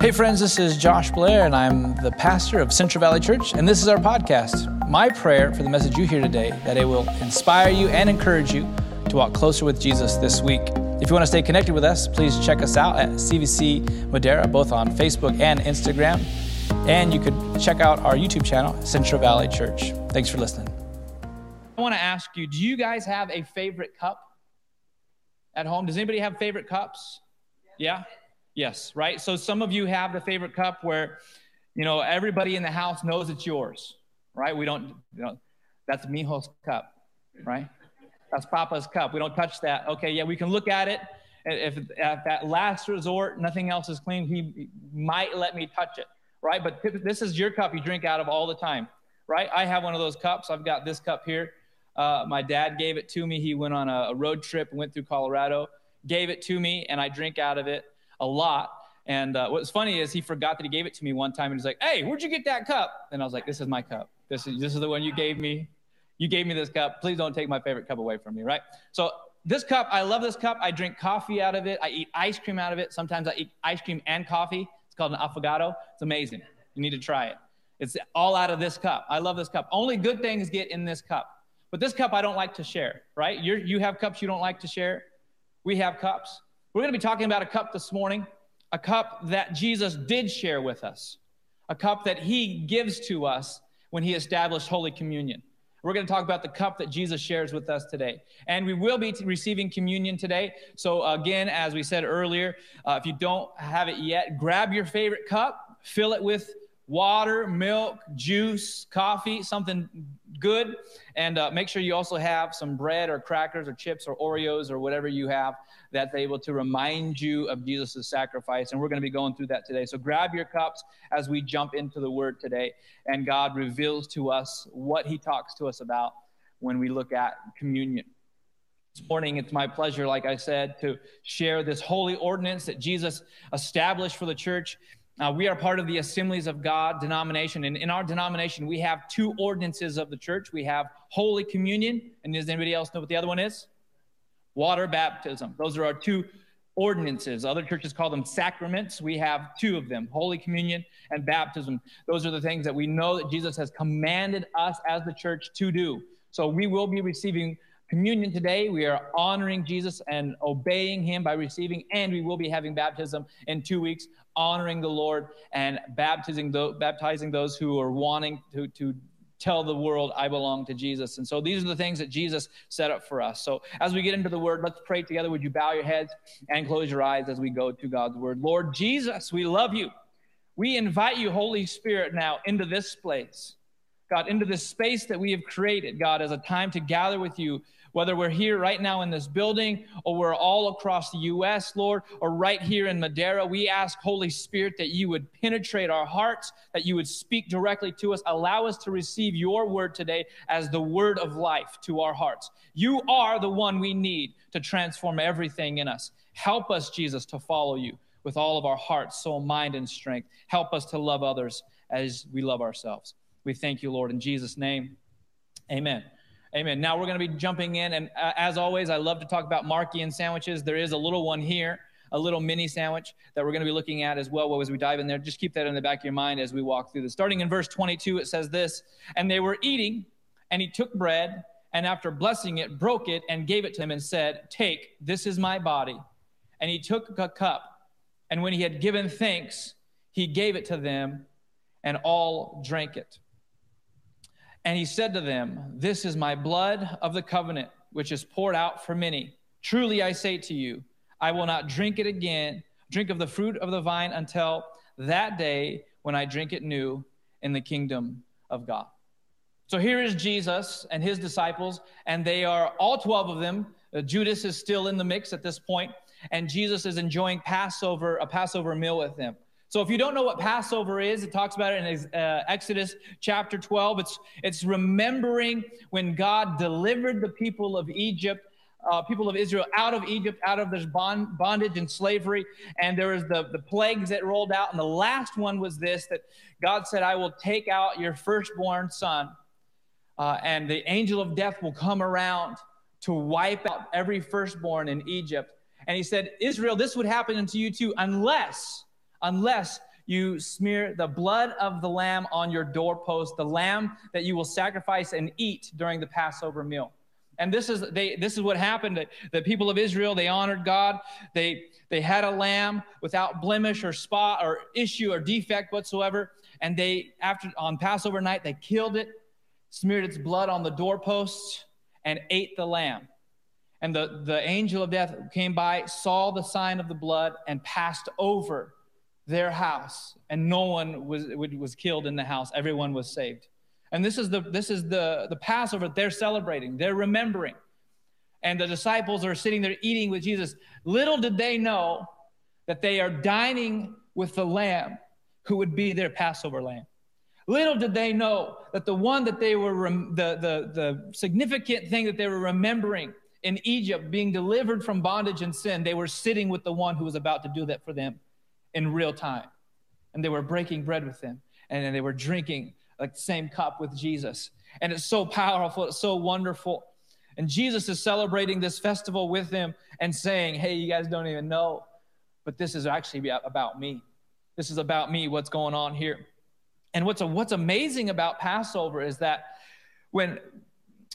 Hey, friends, this is Josh Blair, and I'm the pastor of Central Valley Church, and this is our podcast. My prayer for the message you hear today that it will inspire you and encourage you to walk closer with Jesus this week. If you want to stay connected with us, please check us out at CVC Madera, both on Facebook and Instagram. And you could check out our YouTube channel, Central Valley Church. Thanks for listening. I want to ask you do you guys have a favorite cup at home? Does anybody have favorite cups? Yeah? Yes, right? So some of you have the favorite cup where, you know, everybody in the house knows it's yours, right? We don't, you know, that's Mijo's cup, right? That's Papa's cup. We don't touch that. Okay, yeah, we can look at it. If at that last resort nothing else is clean, he might let me touch it, right? But this is your cup you drink out of all the time, right? I have one of those cups. I've got this cup here. Uh, my dad gave it to me. He went on a, a road trip went through Colorado, gave it to me, and I drink out of it a lot. And uh, what's funny is he forgot that he gave it to me one time, and he's like, "Hey, where'd you get that cup?" And I was like, "This is my cup. This is this is the one you gave me. You gave me this cup. Please don't take my favorite cup away from me, right?" So this cup, I love this cup. I drink coffee out of it. I eat ice cream out of it. Sometimes I eat ice cream and coffee. It's called an affogato. It's amazing. You need to try it. It's all out of this cup. I love this cup. Only good things get in this cup. But this cup I don't like to share, right? you you have cups you don't like to share. We have cups. We're going to be talking about a cup this morning, a cup that Jesus did share with us, a cup that he gives to us when he established Holy Communion. We're going to talk about the cup that Jesus shares with us today. And we will be receiving communion today. So, again, as we said earlier, uh, if you don't have it yet, grab your favorite cup, fill it with water, milk, juice, coffee, something good. And uh, make sure you also have some bread or crackers or chips or Oreos or whatever you have that's able to remind you of Jesus' sacrifice. And we're going to be going through that today. So grab your cups as we jump into the word today. And God reveals to us what he talks to us about when we look at communion. This morning, it's my pleasure, like I said, to share this holy ordinance that Jesus established for the church. Uh, we are part of the Assemblies of God denomination. And in our denomination, we have two ordinances of the church. We have Holy Communion. And does anybody else know what the other one is? Water baptism. Those are our two ordinances. Other churches call them sacraments. We have two of them Holy Communion and baptism. Those are the things that we know that Jesus has commanded us as the church to do. So we will be receiving communion today. We are honoring Jesus and obeying him by receiving, and we will be having baptism in two weeks, honoring the Lord and baptizing, those who are wanting to, to tell the world I belong to Jesus. And so these are the things that Jesus set up for us. So as we get into the word, let's pray together. Would you bow your heads and close your eyes as we go to God's word? Lord Jesus, we love you. We invite you, Holy Spirit, now into this place. God, into this space that we have created, God, as a time to gather with you whether we're here right now in this building or we're all across the U.S., Lord, or right here in Madera, we ask, Holy Spirit, that you would penetrate our hearts, that you would speak directly to us. Allow us to receive your word today as the word of life to our hearts. You are the one we need to transform everything in us. Help us, Jesus, to follow you with all of our heart, soul, mind, and strength. Help us to love others as we love ourselves. We thank you, Lord, in Jesus' name. Amen. Amen. Now we're going to be jumping in. And uh, as always, I love to talk about Markian sandwiches. There is a little one here, a little mini sandwich that we're going to be looking at as well as we dive in there. Just keep that in the back of your mind as we walk through this. Starting in verse 22, it says this And they were eating, and he took bread, and after blessing it, broke it and gave it to him and said, Take, this is my body. And he took a cup, and when he had given thanks, he gave it to them, and all drank it. And he said to them, This is my blood of the covenant, which is poured out for many. Truly I say to you, I will not drink it again, drink of the fruit of the vine until that day when I drink it new in the kingdom of God. So here is Jesus and his disciples, and they are all 12 of them. Uh, Judas is still in the mix at this point, and Jesus is enjoying Passover, a Passover meal with them. So if you don't know what Passover is, it talks about it in uh, Exodus chapter 12. It's, it's remembering when God delivered the people of Egypt, uh, people of Israel out of Egypt, out of this bond, bondage and slavery. And there was the, the plagues that rolled out. And the last one was this, that God said, I will take out your firstborn son. Uh, and the angel of death will come around to wipe out every firstborn in Egypt. And he said, Israel, this would happen unto you too, unless unless you smear the blood of the lamb on your doorpost, the lamb that you will sacrifice and eat during the Passover meal. And this is they this is what happened. The people of Israel, they honored God. They they had a lamb without blemish or spot or issue or defect whatsoever. And they after on Passover night, they killed it, smeared its blood on the doorposts, and ate the lamb. And the, the angel of death came by, saw the sign of the blood, and passed over their house. And no one was, was killed in the house. Everyone was saved. And this is the, this is the, the Passover they're celebrating, they're remembering. And the disciples are sitting there eating with Jesus. Little did they know that they are dining with the Lamb who would be their Passover lamb. Little did they know that the one that they were, rem- the, the, the significant thing that they were remembering in Egypt, being delivered from bondage and sin, they were sitting with the one who was about to do that for them in real time. And they were breaking bread with him, and they were drinking like the same cup with Jesus. And it's so powerful, it's so wonderful. And Jesus is celebrating this festival with them and saying, Hey, you guys don't even know, but this is actually about me. This is about me, what's going on here. And what's, a, what's amazing about Passover is that when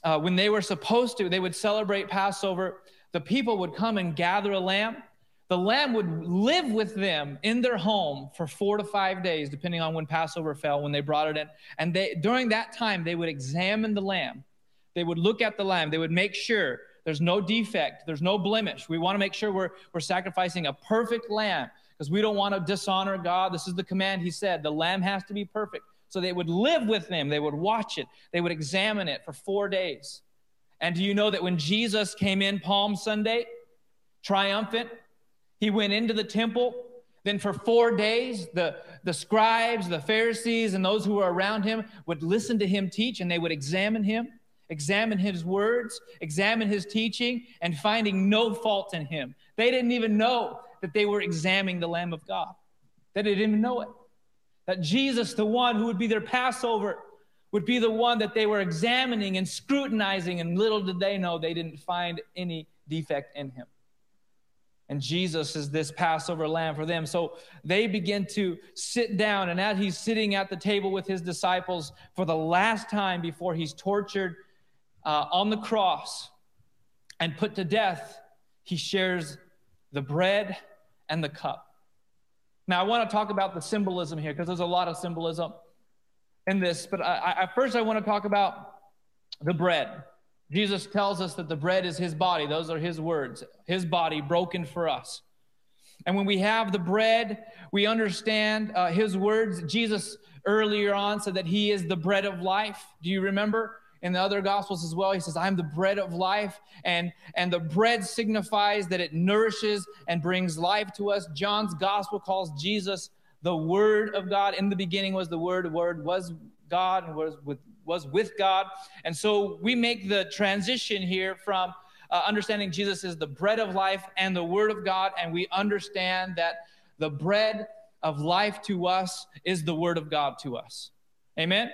uh, when they were supposed to, they would celebrate Passover. The people would come and gather a lamb. The lamb would live with them in their home for four to five days, depending on when Passover fell, when they brought it in. And they, during that time, they would examine the lamb. They would look at the lamb. They would make sure there's no defect, there's no blemish. We want to make sure we're, we're sacrificing a perfect lamb because we don't want to dishonor God. This is the command he said the lamb has to be perfect. So they would live with them, they would watch it, they would examine it for four days. And do you know that when Jesus came in Palm Sunday, triumphant, he went into the temple. Then for four days, the, the scribes, the Pharisees, and those who were around him would listen to him teach and they would examine him, examine his words, examine his teaching, and finding no fault in him. They didn't even know that they were examining the Lamb of God, they didn't even know it. That Jesus, the one who would be their Passover, would be the one that they were examining and scrutinizing, and little did they know they didn't find any defect in him. And Jesus is this Passover lamb for them. So they begin to sit down, and as he's sitting at the table with his disciples for the last time before he's tortured uh, on the cross and put to death, he shares the bread and the cup. Now, I want to talk about the symbolism here because there's a lot of symbolism in this. But I, I, first, I want to talk about the bread. Jesus tells us that the bread is his body. Those are his words, his body broken for us. And when we have the bread, we understand uh, his words. Jesus earlier on said that he is the bread of life. Do you remember? in the other gospels as well he says i'm the bread of life and and the bread signifies that it nourishes and brings life to us john's gospel calls jesus the word of god in the beginning was the word word was god and was with was with god. And so we make the transition here from uh, understanding jesus is the bread of life and the word of god and we understand that the bread of life to us is the word of god to us. Amen?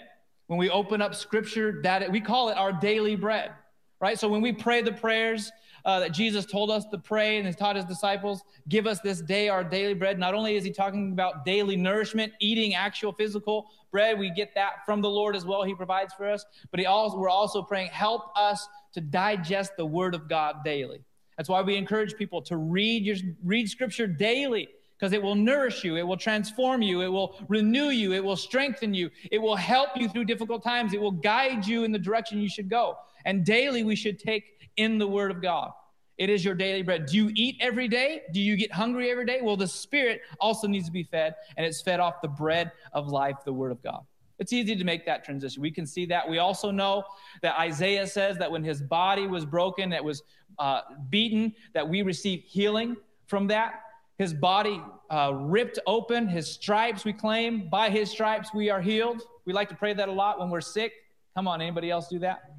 When we open up scripture, that we call it our daily bread, right? So when we pray the prayers uh, that Jesus told us to pray and has taught his disciples, give us this day our daily bread. Not only is he talking about daily nourishment, eating actual physical bread, we get that from the Lord as well. He provides for us, but he also, we're also praying, help us to digest the word of God daily. That's why we encourage people to read your read scripture daily because it will nourish you, it will transform you, it will renew you, it will strengthen you, it will help you through difficult times, it will guide you in the direction you should go. And daily we should take in the Word of God. It is your daily bread. Do you eat every day? Do you get hungry every day? Well, the Spirit also needs to be fed, and it's fed off the bread of life, the Word of God. It's easy to make that transition. We can see that. We also know that Isaiah says that when his body was broken, it was uh, beaten, that we receive healing from that his body uh, ripped open, his stripes, we claim, by his stripes we are healed. We like to pray that a lot when we're sick. Come on, anybody else do that?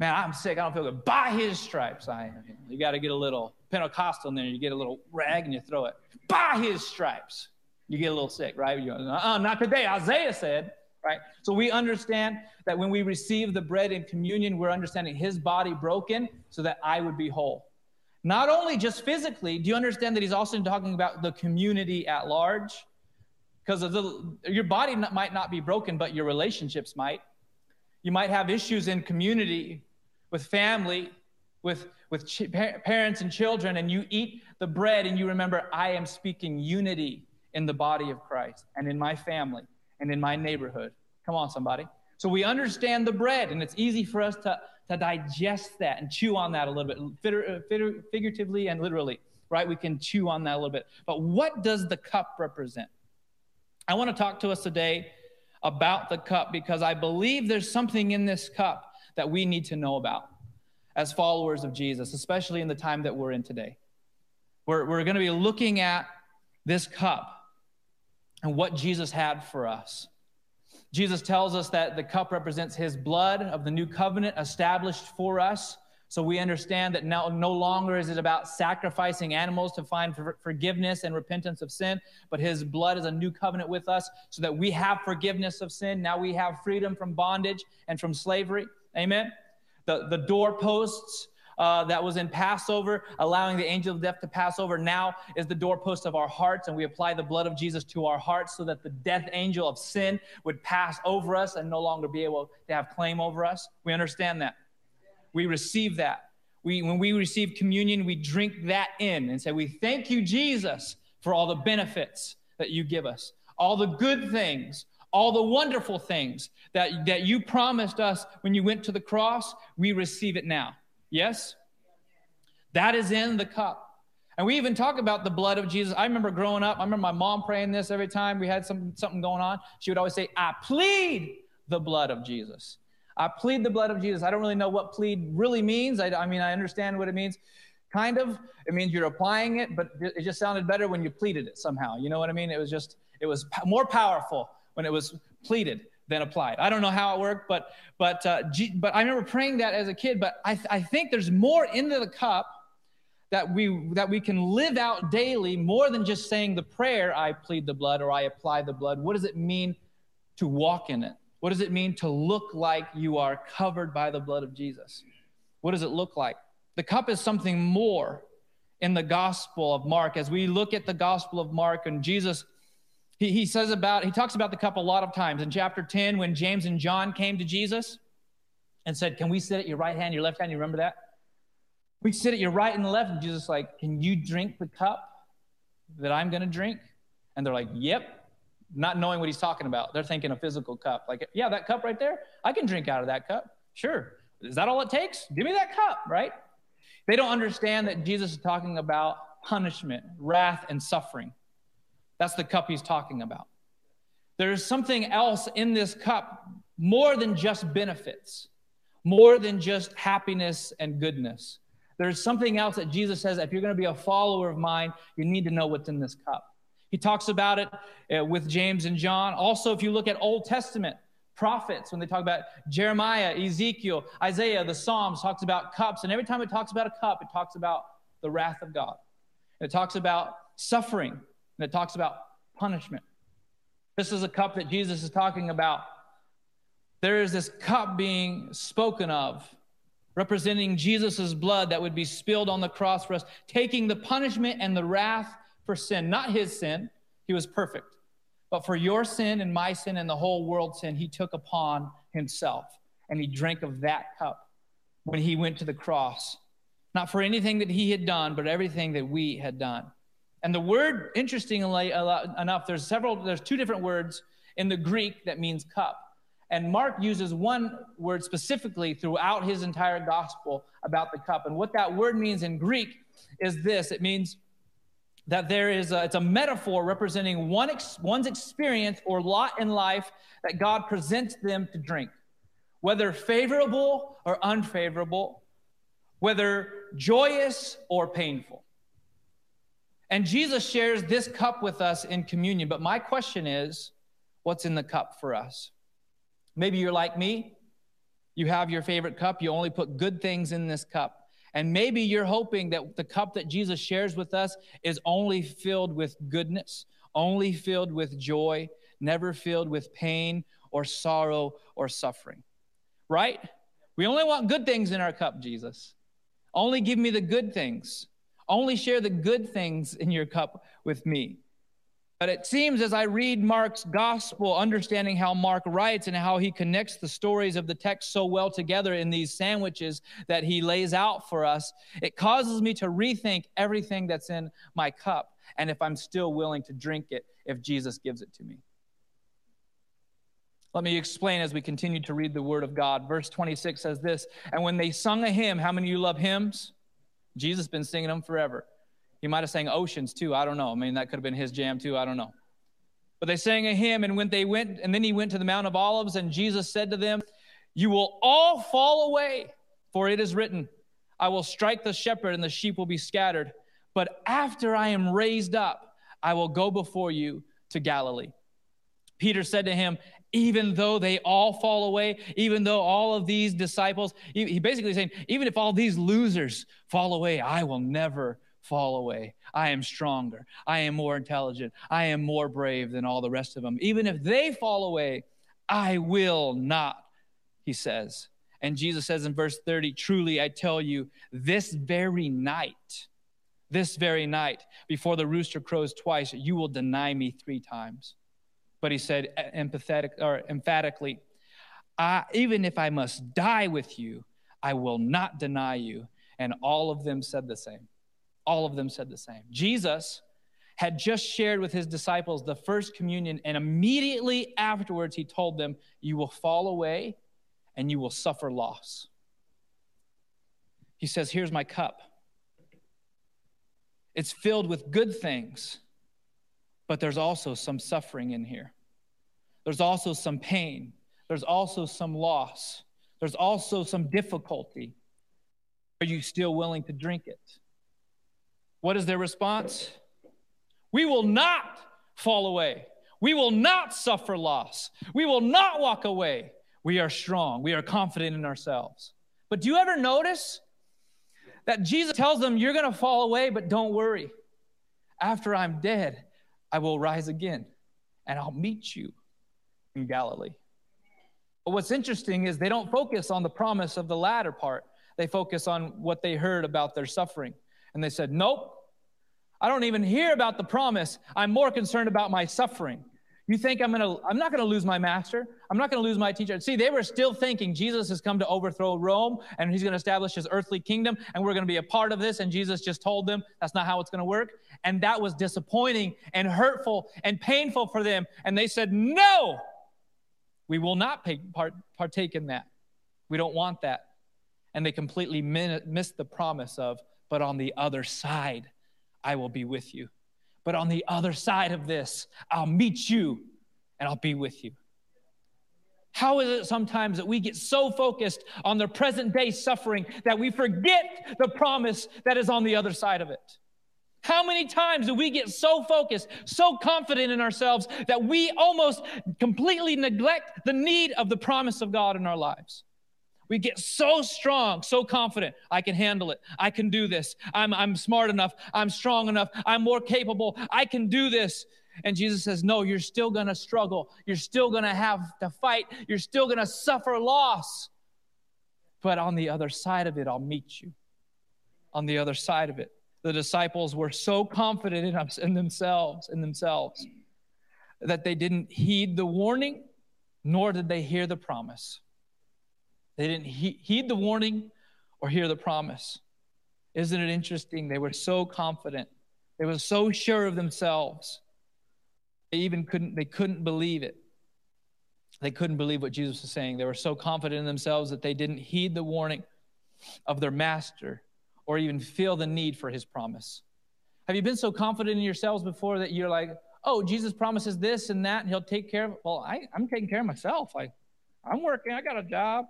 Man, I'm sick. I don't feel good. By his stripes, I am. You got to get a little Pentecostal in there. You get a little rag and you throw it. By his stripes, you get a little sick, right? Go, uh-uh, not today. Isaiah said, right? So we understand that when we receive the bread in communion, we're understanding his body broken so that I would be whole. Not only just physically, do you understand that he's also talking about the community at large? because your body might not be broken, but your relationships might. You might have issues in community, with family, with, with ch- parents and children, and you eat the bread and you remember, I am speaking unity in the body of Christ and in my family and in my neighborhood. Come on, somebody. So we understand the bread, and it's easy for us to, to digest that and chew on that a little bit, uh, figuratively and literally, right? We can chew on that a little bit. But what does the cup represent? I want to talk to us today about the cup because I believe there's something in this cup that we need to know about as followers of Jesus, especially in the time that we're in today. We're, we're going to be looking at this cup and what Jesus had for us. Jesus tells us that the cup represents his blood of the new covenant established for us so we understand that now no longer is it about sacrificing animals to find for forgiveness and repentance of sin, but his blood is a new covenant with us so that we have forgiveness of sin. Now we have freedom from bondage and from slavery. Amen. The, the doorposts uh, that was in Passover, allowing the angel of death to pass over, now is the doorpost of our hearts, and we apply the blood of Jesus to our hearts so that the death angel of sin would pass over us and no longer be able to have claim over us. We understand that we receive that. We, when we receive communion, we drink that in and say, We thank you, Jesus, for all the benefits that you give us, all the good things, all the wonderful things that, that you promised us when you went to the cross. We receive it now. Yes? That is in the cup. And we even talk about the blood of Jesus. I remember growing up, I remember my mom praying this every time we had some, something going on. She would always say, I plead the blood of Jesus. I plead the blood of Jesus. I don't really know what plead really means. I, I mean, I understand what it means, kind of. It means you're applying it, but it just sounded better when you pleaded it somehow. You know what I mean? It was just, it was more powerful when it was pleaded than applied. I don't know how it worked, but but uh, G, but I remember praying that as a kid. But I, I think there's more into the cup that we that we can live out daily more than just saying the prayer i plead the blood or i apply the blood what does it mean to walk in it what does it mean to look like you are covered by the blood of Jesus? What does it look like? The cup is something more in the Gospel of Mark. As we look at the Gospel of Mark and Jesus, he, he says about, he talks about the cup a lot of times. In chapter 10, when James and John came to Jesus and said, Can we sit at your right hand, your left hand? You remember that? We sit at your right and left. And Jesus like, Can you drink the cup that I'm going to drink? And they're like, Yep not knowing what he's talking about. They're thinking a physical cup. Like, yeah, that cup right there, I can drink out of that cup. Sure. Is that all it takes? Give me that cup, right? They don't understand that Jesus is talking about punishment, wrath, and suffering. That's the cup he's talking about. There is something else in this cup more than just benefits, more than just happiness and goodness. There's something else that Jesus says if you're going to be a follower of mine, you need to know what's in this cup. He talks about it uh, with James and John. Also, if you look at Old Testament prophets, when they talk about Jeremiah, Ezekiel, Isaiah, the Psalms talks about cups. And every time it talks about a cup, it talks about the wrath of God. It talks about suffering, and it talks about punishment. This is a cup that Jesus is talking about. There is this cup being spoken of, representing Jesus' blood that would be spilled on the cross for us, taking the punishment and the wrath for sin, not his sin, he was perfect, but for your sin and my sin and the whole world's sin, he took upon himself and he drank of that cup when he went to the cross. Not for anything that he had done, but everything that we had done. And the word, interestingly enough, there's several, there's two different words in the Greek that means cup. And Mark uses one word specifically throughout his entire gospel about the cup. And what that word means in Greek is this it means that there is a, it's a metaphor representing one ex, one's experience or lot in life that God presents them to drink, whether favorable or unfavorable, whether joyous or painful. And Jesus shares this cup with us in communion. But my question is, what's in the cup for us? Maybe you're like me. You have your favorite cup. You only put good things in this cup. And maybe you're hoping that the cup that Jesus shares with us is only filled with goodness, only filled with joy, never filled with pain or sorrow or suffering. Right? We only want good things in our cup, Jesus. Only give me the good things. Only share the good things in your cup with me. But it seems as I read Mark's gospel, understanding how Mark writes and how he connects the stories of the text so well together in these sandwiches that he lays out for us, it causes me to rethink everything that's in my cup and if I'm still willing to drink it if Jesus gives it to me. Let me explain as we continue to read the word of God. Verse 26 says this And when they sung a hymn, how many of you love hymns? Jesus has been singing them forever. He might have sang Oceans too. I don't know. I mean, that could have been his jam too. I don't know. But they sang a hymn, and when they went, and then he went to the Mount of Olives, and Jesus said to them, You will all fall away, for it is written, I will strike the shepherd, and the sheep will be scattered. But after I am raised up, I will go before you to Galilee. Peter said to him, even though they all fall away, even though all of these disciples, he basically saying, even if all these losers fall away, I will never fall away. I am stronger. I am more intelligent. I am more brave than all the rest of them. Even if they fall away, I will not, he says. And Jesus says in verse 30, truly I tell you, this very night, this very night, before the rooster crows twice, you will deny me three times. But he said empathetic or emphatically, even if I must die with you, I will not deny you. And all of them said the same. All of them said the same. Jesus had just shared with his disciples the first communion, and immediately afterwards, he told them, You will fall away and you will suffer loss. He says, Here's my cup. It's filled with good things, but there's also some suffering in here. There's also some pain. There's also some loss. There's also some difficulty. Are you still willing to drink it? What is their response? We will not fall away. We will not suffer loss. We will not walk away. We are strong. We are confident in ourselves. But do you ever notice that Jesus tells them, You're going to fall away, but don't worry. After I'm dead, I will rise again and I'll meet you in Galilee. But what's interesting is they don't focus on the promise of the latter part, they focus on what they heard about their suffering. And they said, Nope, I don't even hear about the promise. I'm more concerned about my suffering. You think I'm gonna I'm not gonna lose my master. I'm not gonna lose my teacher. See, they were still thinking Jesus has come to overthrow Rome and he's gonna establish his earthly kingdom and we're gonna be a part of this. And Jesus just told them that's not how it's gonna work. And that was disappointing and hurtful and painful for them. And they said, No, we will not partake in that. We don't want that. And they completely missed the promise of, but on the other side, I will be with you. But on the other side of this, I'll meet you and I'll be with you. How is it sometimes that we get so focused on the present day suffering that we forget the promise that is on the other side of it? How many times do we get so focused, so confident in ourselves that we almost completely neglect the need of the promise of God in our lives? We get so strong, so confident. I can handle it. I can do this. I'm, I'm smart enough. I'm strong enough. I'm more capable. I can do this. And Jesus says, No, you're still going to struggle. You're still going to have to fight. You're still going to suffer loss. But on the other side of it, I'll meet you. On the other side of it the disciples were so confident in, in themselves in themselves that they didn't heed the warning nor did they hear the promise they didn't he- heed the warning or hear the promise isn't it interesting they were so confident they were so sure of themselves they even couldn't they couldn't believe it they couldn't believe what jesus was saying they were so confident in themselves that they didn't heed the warning of their master or even feel the need for his promise. Have you been so confident in yourselves before that you're like, oh, Jesus promises this and that, and he'll take care of it? Well, I, I'm taking care of myself. I, I'm working, I got a job.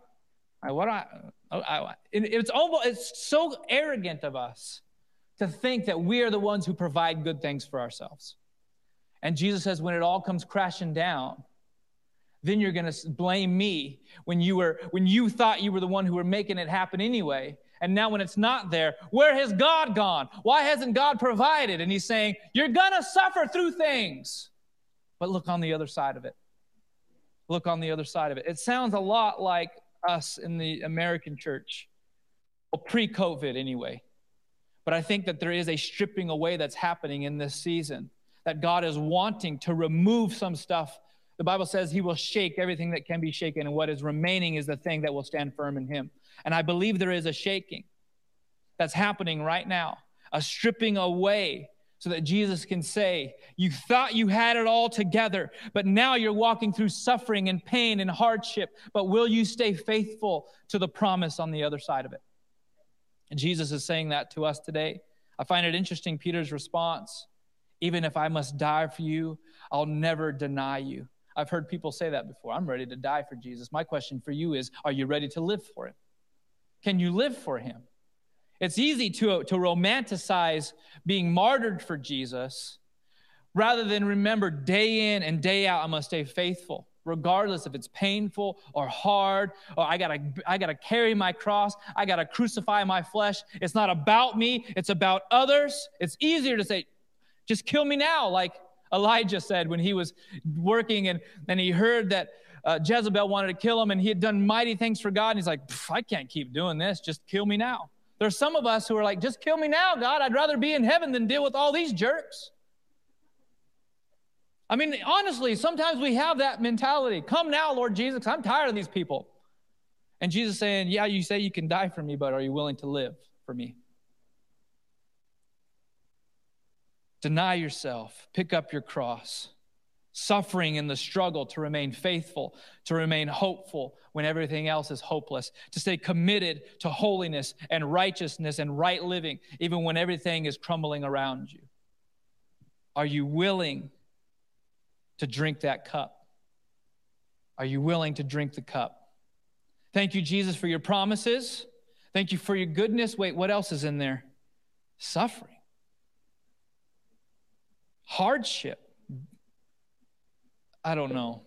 I, what I, I, I it's almost, it's so arrogant of us to think that we are the ones who provide good things for ourselves. And Jesus says, when it all comes crashing down, then you're going to blame me when you were when you thought you were the one who were making it happen anyway and now, when it's not there, where has God gone? Why hasn't God provided? And He's saying, You're going to suffer through things. But look on the other side of it. Look on the other side of it. It sounds a lot like us in the American church, well, pre COVID anyway. But I think that there is a stripping away that's happening in this season that God is wanting to remove some stuff. The Bible says he will shake everything that can be shaken, and what is remaining is the thing that will stand firm in him. And I believe there is a shaking that's happening right now, a stripping away so that Jesus can say, You thought you had it all together, but now you're walking through suffering and pain and hardship. But will you stay faithful to the promise on the other side of it? And Jesus is saying that to us today. I find it interesting, Peter's response even if I must die for you, I'll never deny you. I've heard people say that before. I'm ready to die for Jesus. My question for you is Are you ready to live for him? Can you live for him? It's easy to, to romanticize being martyred for Jesus rather than remember day in and day out, I must stay faithful, regardless if it's painful or hard, or I gotta, I gotta carry my cross, I gotta crucify my flesh. It's not about me, it's about others. It's easier to say, just kill me now, like Elijah said when he was working and, and he heard that uh, Jezebel wanted to kill him and he had done mighty things for God. And he's like, I can't keep doing this, just kill me now. There's some of us who are like, just kill me now, God. I'd rather be in heaven than deal with all these jerks. I mean, honestly, sometimes we have that mentality. Come now, Lord Jesus, I'm tired of these people. And Jesus saying, Yeah, you say you can die for me, but are you willing to live for me? Deny yourself, pick up your cross suffering in the struggle to remain faithful, to remain hopeful when everything else is hopeless, to stay committed to holiness and righteousness and right living, even when everything is crumbling around you? Are you willing to drink that cup? Are you willing to drink the cup? Thank you, Jesus, for your promises. Thank you for your goodness. Wait, what else is in there? Suffering, hardship I don't know.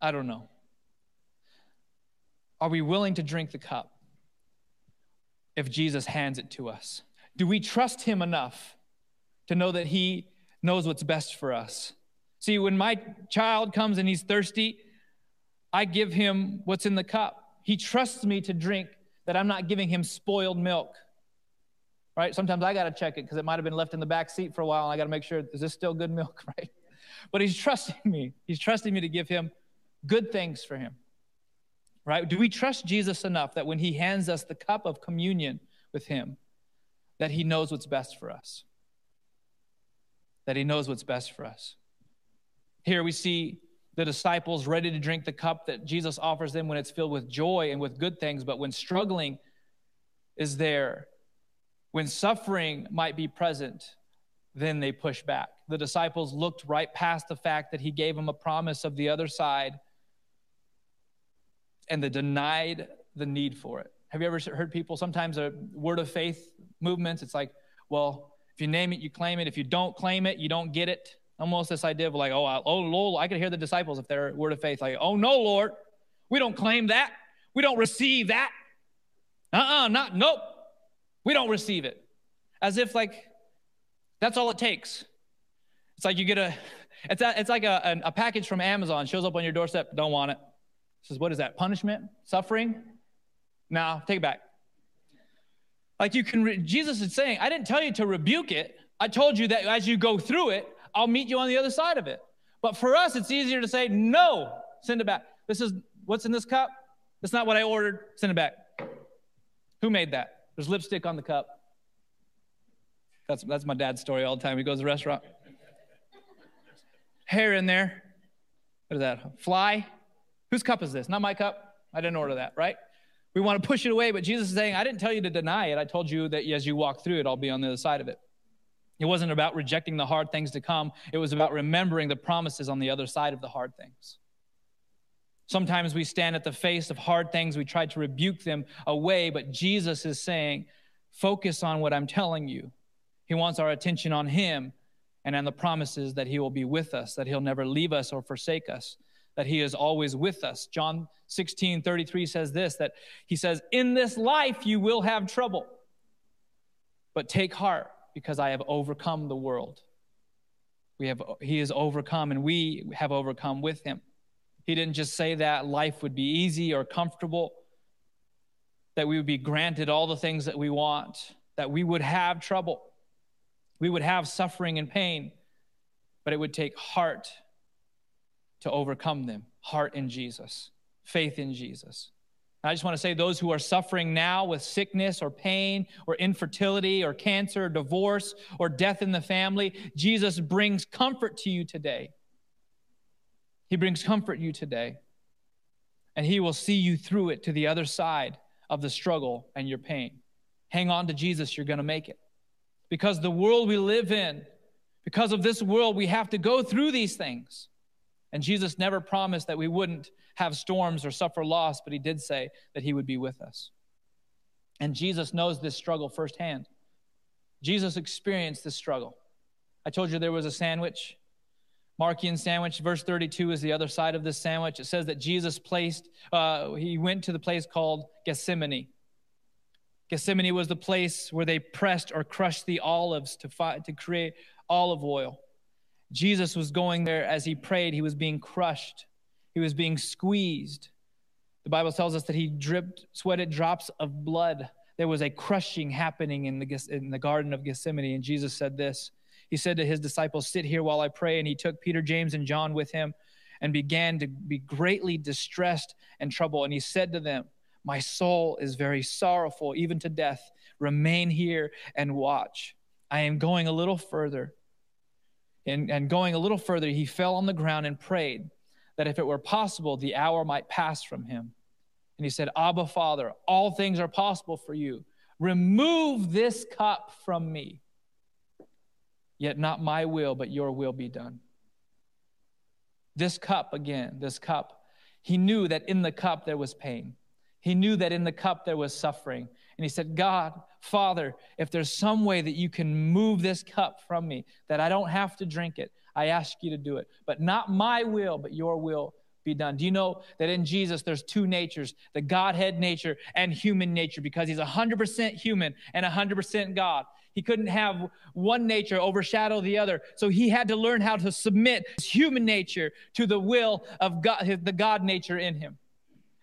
I don't know. Are we willing to drink the cup if Jesus hands it to us? Do we trust him enough to know that he knows what's best for us? See, when my child comes and he's thirsty, I give him what's in the cup. He trusts me to drink that I'm not giving him spoiled milk. Right? Sometimes I got to check it because it might have been left in the back seat for a while. And I got to make sure, is this still good milk? Right? But he's trusting me. He's trusting me to give him good things for him. Right? Do we trust Jesus enough that when he hands us the cup of communion with him, that he knows what's best for us? That he knows what's best for us. Here we see the disciples ready to drink the cup that Jesus offers them when it's filled with joy and with good things, but when struggling is there, when suffering might be present, then they push back. The disciples looked right past the fact that he gave them a promise of the other side and they denied the need for it. Have you ever heard people sometimes a word of faith movements? It's like, well, if you name it, you claim it. If you don't claim it, you don't get it. Almost this idea of like, oh, oh, Lord, I could hear the disciples if they're word of faith, like, oh no, Lord, we don't claim that. We don't receive that. Uh-uh, not nope. We don't receive it. As if like that's all it takes. It's like you get a, it's, a, it's like a, a package from Amazon shows up on your doorstep. Don't want it. Says, what is that? Punishment? Suffering? No, take it back. Like you can, re- Jesus is saying, I didn't tell you to rebuke it. I told you that as you go through it, I'll meet you on the other side of it. But for us, it's easier to say, no, send it back. This is what's in this cup. That's not what I ordered. Send it back. Who made that? There's lipstick on the cup. That's, that's my dad's story all the time. He goes to the restaurant. Hair in there. What is that? Fly? Whose cup is this? Not my cup. I didn't order that, right? We want to push it away, but Jesus is saying, I didn't tell you to deny it. I told you that as you walk through it, I'll be on the other side of it. It wasn't about rejecting the hard things to come, it was about remembering the promises on the other side of the hard things. Sometimes we stand at the face of hard things, we try to rebuke them away, but Jesus is saying, Focus on what I'm telling you. He wants our attention on Him and on the promises that He will be with us, that He'll never leave us or forsake us, that He is always with us. John 16 33 says this that He says, In this life you will have trouble, but take heart because I have overcome the world. We have, he has overcome, and we have overcome with him. He didn't just say that life would be easy or comfortable, that we would be granted all the things that we want, that we would have trouble we would have suffering and pain. but it would take heart to overcome them heart in Jesus, faith in Jesus. I just want to say those who are suffering now with sickness or pain or infertility or cancer or divorce or death in the family, Jesus brings comfort to you today. He brings comfort you today. And he will see you through it to the other side of the struggle and your pain. Hang on to Jesus, you're going to make it. Because the world we live in, because of this world, we have to go through these things. And Jesus never promised that we wouldn't have storms or suffer loss, but he did say that he would be with us. And Jesus knows this struggle firsthand. Jesus experienced this struggle. I told you there was a sandwich, Markian sandwich. Verse 32 is the other side of this sandwich. It says that Jesus placed, uh, he went to the place called Gethsemane. Gethsemane was the place where they pressed or crushed the olives to, fi- to create olive oil. Jesus was going there as he prayed, he was being crushed, he was being squeezed. The Bible tells us that he dripped, sweated drops of blood. There was a crushing happening in the, in the Garden of Gethsemane, and Jesus said this. He said to his disciples, Sit here while I pray. And he took Peter, James, and John with him and began to be greatly distressed and troubled. And he said to them, My soul is very sorrowful, even to death. Remain here and watch. I am going a little further and, and going a little further, he fell on the ground and prayed that if it were possible, the hour might pass from him. And he said, Abba, Father, all things are possible for you. Remove this cup from me. Yet not my will, but your will be done. This cup, again, this cup, he knew that in the cup there was pain. He knew that in the cup there was suffering. And he said, God, Father, if there's some way that you can move this cup from me, that I don't have to drink it, I ask you to do it. But not my will, but your will be done. Do you know that in Jesus there's two natures, the Godhead nature and human nature, because he's 100% human and 100% God. He couldn't have one nature overshadow the other. So he had to learn how to submit his human nature to the will of God, the God nature in him.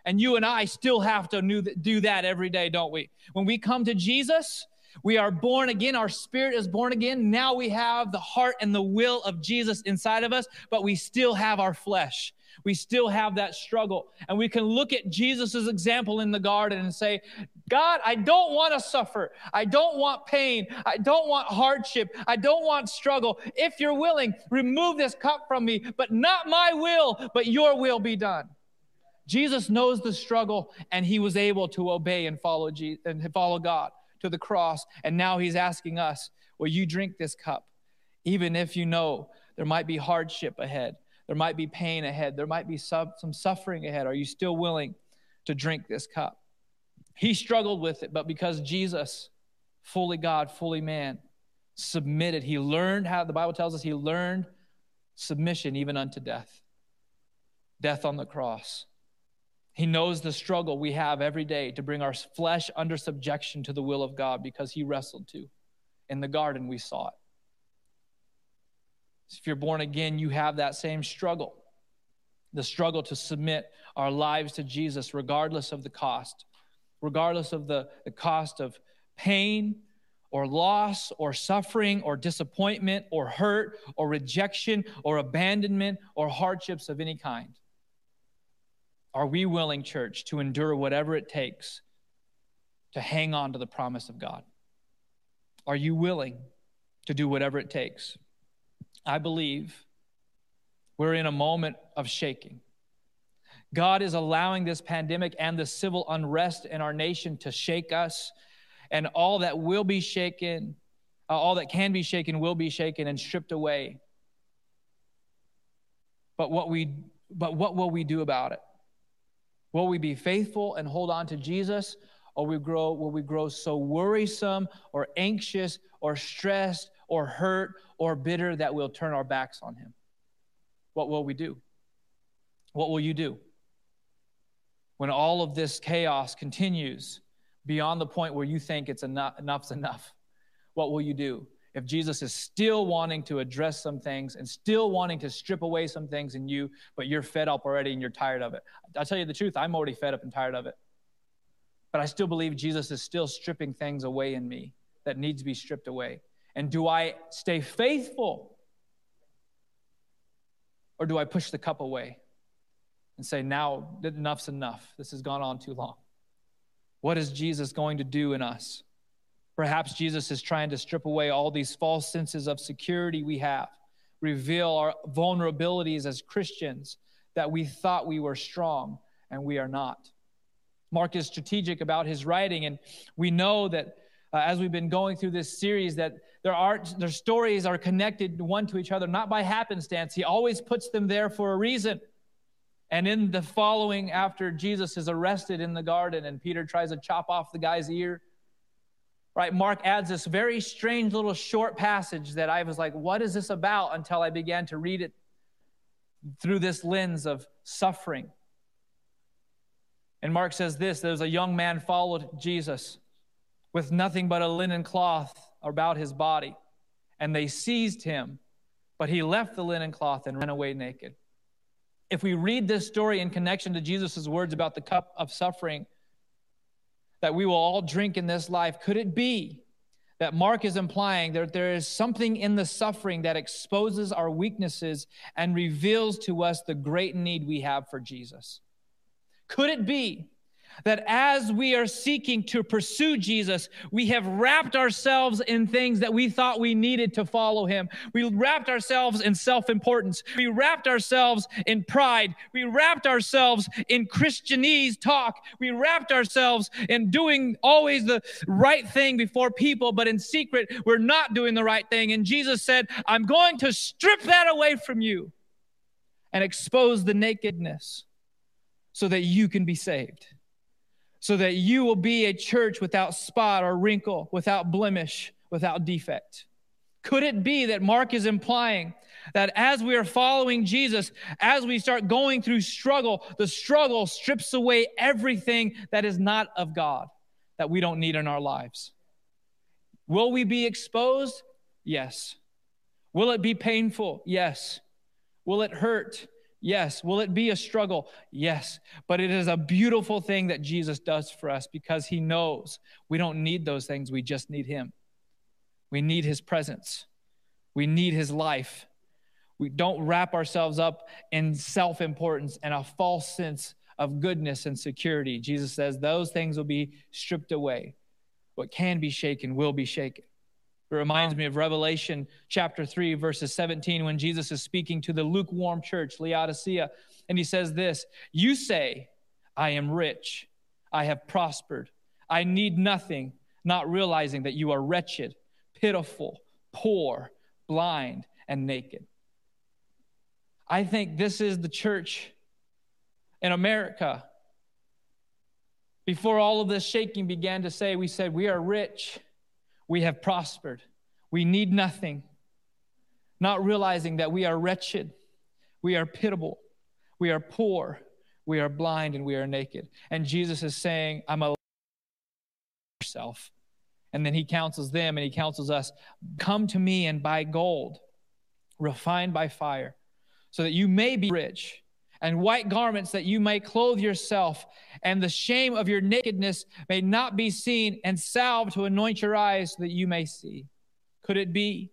And you and I still have to do that every day, don't we? When we come to Jesus, we are born again. Our spirit is born again. Now we have the heart and the will of Jesus inside of us, but we still have our flesh. We still have that struggle. And we can look at Jesus' example in the garden and say, God, I don't want to suffer. I don't want pain. I don't want hardship. I don't want struggle. If you're willing, remove this cup from me, but not my will, but your will be done. Jesus knows the struggle and he was able to obey and follow Jesus, and follow God to the cross and now he's asking us, "Will you drink this cup even if you know there might be hardship ahead, there might be pain ahead, there might be some, some suffering ahead. Are you still willing to drink this cup?" He struggled with it, but because Jesus, fully God, fully man, submitted, he learned how the Bible tells us he learned submission even unto death. Death on the cross. He knows the struggle we have every day to bring our flesh under subjection to the will of God because he wrestled too. In the garden, we saw it. If you're born again, you have that same struggle the struggle to submit our lives to Jesus, regardless of the cost, regardless of the, the cost of pain or loss or suffering or disappointment or hurt or rejection or abandonment or hardships of any kind. Are we willing, church, to endure whatever it takes to hang on to the promise of God? Are you willing to do whatever it takes? I believe we're in a moment of shaking. God is allowing this pandemic and the civil unrest in our nation to shake us, and all that will be shaken, uh, all that can be shaken, will be shaken and stripped away. But what we, but what will we do about it? Will we be faithful and hold on to Jesus? Or we grow, will we grow so worrisome or anxious or stressed or hurt or bitter that we'll turn our backs on Him? What will we do? What will you do? When all of this chaos continues beyond the point where you think it's enough, enough's enough, what will you do? If Jesus is still wanting to address some things and still wanting to strip away some things in you, but you're fed up already and you're tired of it. I'll tell you the truth, I'm already fed up and tired of it. But I still believe Jesus is still stripping things away in me that need to be stripped away. And do I stay faithful Or do I push the cup away and say, now enough's enough? This has gone on too long. What is Jesus going to do in us? Perhaps Jesus is trying to strip away all these false senses of security we have, reveal our vulnerabilities as Christians that we thought we were strong and we are not. Mark is strategic about his writing, and we know that uh, as we've been going through this series that their art their stories are connected one to each other not by happenstance he always puts them there for a reason and in the following after jesus is arrested in the garden and peter tries to chop off the guy's ear right mark adds this very strange little short passage that i was like what is this about until i began to read it through this lens of suffering and mark says this there's a young man followed jesus with nothing but a linen cloth about his body. And they seized him, but he left the linen cloth and ran away naked. If we read this story in connection to Jesus' words about the cup of suffering that we will all drink in this life, could it be that Mark is implying that there is something in the suffering that exposes our weaknesses and reveals to us the great need we have for Jesus? Could it be that as we are seeking to pursue Jesus, we have wrapped ourselves in things that we thought we needed to follow him. We wrapped ourselves in self importance. We wrapped ourselves in pride. We wrapped ourselves in Christianese talk. We wrapped ourselves in doing always the right thing before people, but in secret, we're not doing the right thing. And Jesus said, I'm going to strip that away from you and expose the nakedness so that you can be saved so that you will be a church without spot or wrinkle, without blemish, without defect. Could it be that Mark is implying that as we are following Jesus, as we start going through struggle, the struggle strips away everything that is not of God, that we don't need in our lives? Will we be exposed? Yes. Will it be painful? Yes. Will it hurt? Yes. Will it be a struggle? Yes. But it is a beautiful thing that Jesus does for us because he knows we don't need those things. We just need him. We need his presence. We need his life. We don't wrap ourselves up in self importance and a false sense of goodness and security. Jesus says those things will be stripped away. What can be shaken will be shaken. It reminds me of Revelation chapter 3, verses 17, when Jesus is speaking to the lukewarm church, Laodicea, and he says this You say, I am rich, I have prospered, I need nothing, not realizing that you are wretched, pitiful, poor, blind, and naked. I think this is the church in America. Before all of this shaking began to say, we said, We are rich we have prospered. We need nothing, not realizing that we are wretched, we are pitiable, we are poor, we are blind, and we are naked. And Jesus is saying, I'm a yourself. And then he counsels them and he counsels us come to me and buy gold, refined by fire, so that you may be rich and white garments that you may clothe yourself, and the shame of your nakedness may not be seen, and salve to anoint your eyes so that you may see. Could it be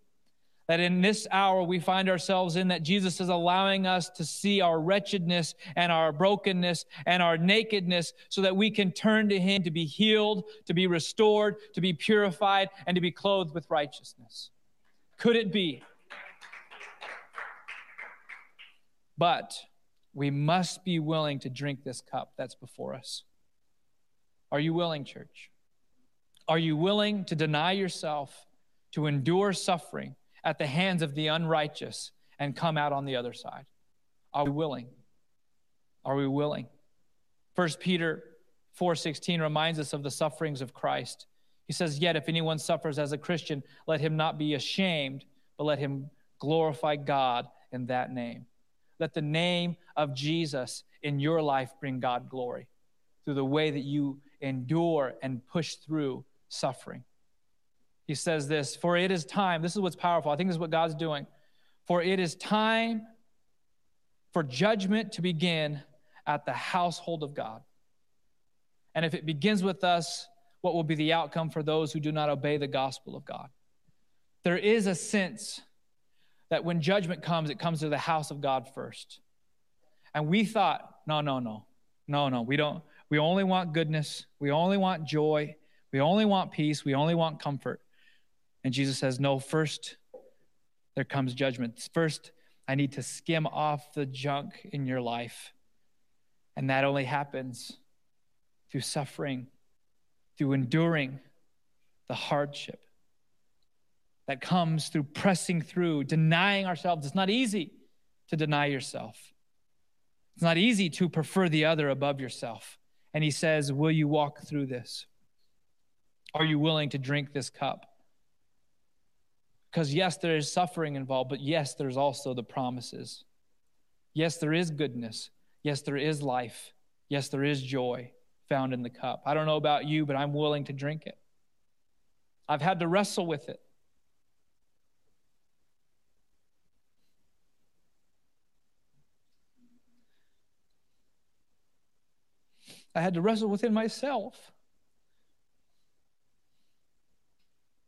that in this hour we find ourselves in that Jesus is allowing us to see our wretchedness and our brokenness and our nakedness so that we can turn to Him to be healed, to be restored, to be purified, and to be clothed with righteousness? Could it be? But we must be willing to drink this cup that's before us. Are you willing, church? Are you willing to deny yourself, to endure suffering at the hands of the unrighteous and come out on the other side? Are we willing? Are we willing? 1 Peter 4:16 reminds us of the sufferings of Christ. He says, "Yet if anyone suffers as a Christian, let him not be ashamed, but let him glorify God in that name." Let the name of Jesus in your life bring God glory through the way that you endure and push through suffering. He says this For it is time, this is what's powerful. I think this is what God's doing. For it is time for judgment to begin at the household of God. And if it begins with us, what will be the outcome for those who do not obey the gospel of God? There is a sense that when judgment comes, it comes to the house of God first. And we thought, no, no, no, no, no, we don't. We only want goodness. We only want joy. We only want peace. We only want comfort. And Jesus says, no, first there comes judgment. First, I need to skim off the junk in your life. And that only happens through suffering, through enduring the hardship that comes through pressing through, denying ourselves. It's not easy to deny yourself. It's not easy to prefer the other above yourself. And he says, Will you walk through this? Are you willing to drink this cup? Because, yes, there is suffering involved, but yes, there's also the promises. Yes, there is goodness. Yes, there is life. Yes, there is joy found in the cup. I don't know about you, but I'm willing to drink it. I've had to wrestle with it. I had to wrestle within myself.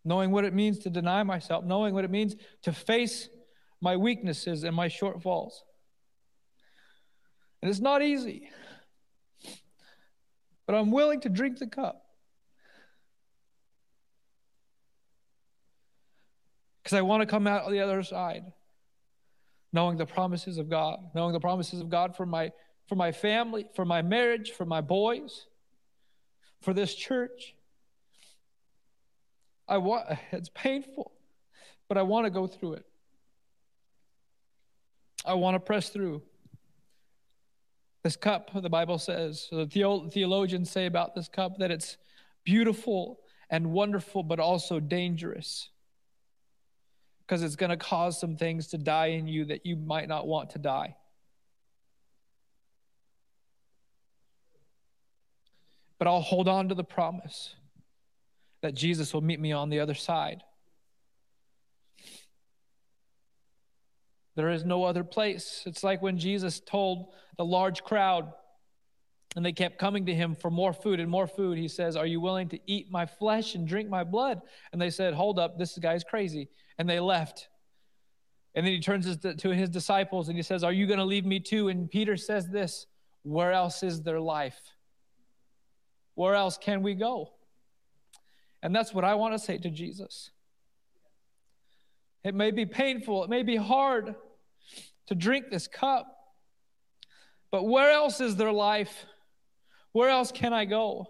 Knowing what it means to deny myself, knowing what it means to face my weaknesses and my shortfalls. And it's not easy, but I'm willing to drink the cup. Because I want to come out on the other side, knowing the promises of God, knowing the promises of God for my for my family, for my marriage, for my boys, for this church. I want it's painful, but I want to go through it. I want to press through. This cup, the Bible says, the theologians say about this cup that it's beautiful and wonderful, but also dangerous. Because it's going to cause some things to die in you that you might not want to die. But I'll hold on to the promise that Jesus will meet me on the other side. There is no other place. It's like when Jesus told the large crowd, and they kept coming to him for more food and more food. He says, Are you willing to eat my flesh and drink my blood? And they said, Hold up, this guy's crazy. And they left. And then he turns to his disciples and he says, Are you going to leave me too? And Peter says this Where else is there life? Where else can we go? And that's what I want to say to Jesus. It may be painful, it may be hard to drink this cup, but where else is there life? Where else can I go?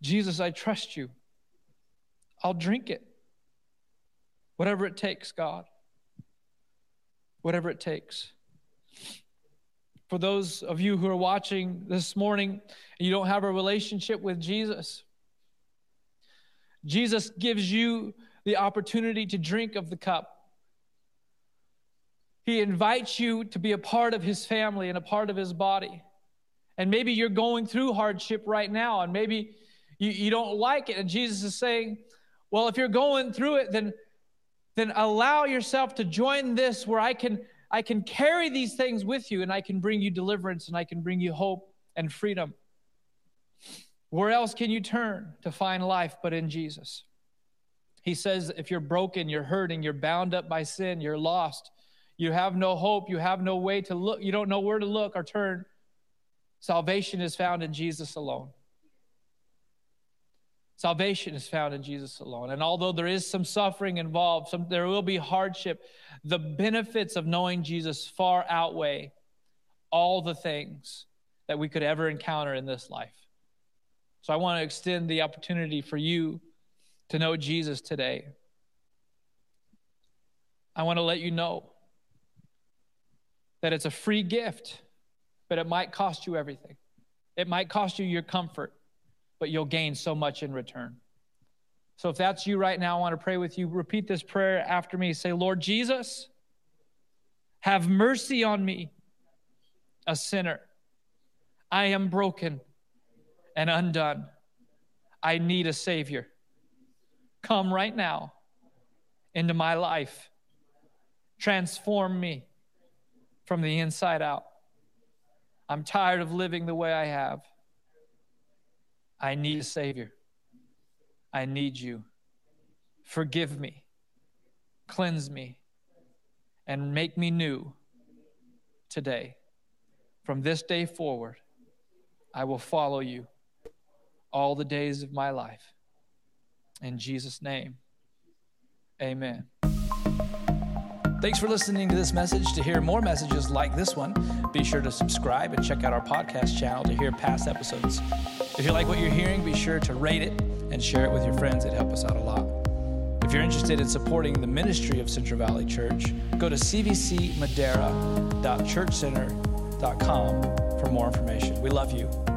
Jesus, I trust you. I'll drink it. Whatever it takes, God. Whatever it takes for those of you who are watching this morning and you don't have a relationship with Jesus, Jesus gives you the opportunity to drink of the cup. He invites you to be a part of his family and a part of his body. And maybe you're going through hardship right now, and maybe you, you don't like it. And Jesus is saying, Well, if you're going through it, then, then allow yourself to join this where I can I can carry these things with you and I can bring you deliverance and I can bring you hope and freedom. Where else can you turn to find life but in Jesus? He says, if you're broken, you're hurting, you're bound up by sin, you're lost, you have no hope, you have no way to look, you don't know where to look or turn, salvation is found in Jesus alone. Salvation is found in Jesus alone. And although there is some suffering involved, some, there will be hardship, the benefits of knowing Jesus far outweigh all the things that we could ever encounter in this life. So I want to extend the opportunity for you to know Jesus today. I want to let you know that it's a free gift, but it might cost you everything. It might cost you your comfort but you'll gain so much in return. So if that's you right now, I want to pray with you. Repeat this prayer after me. Say, Lord Jesus, have mercy on me, a sinner. I am broken and undone. I need a Savior. Come right now into my life. Transform me from the inside out. I'm tired of living the way I have. I need a Savior. I need you. Forgive me. Cleanse me. and make me new today. From this day forward, I will follow you all the days of my life. In Jesus' name, amen. Thanks for listening to this message. To hear more messages like this one, be sure to subscribe and check out our podcast channel to hear past episodes. If you like what you're hearing, be sure to rate it and share it with your friends. It helps us out a lot. If you're interested in supporting the ministry of Central Valley Church, go to cvcmadera.churchcenter.com for more information. We love you.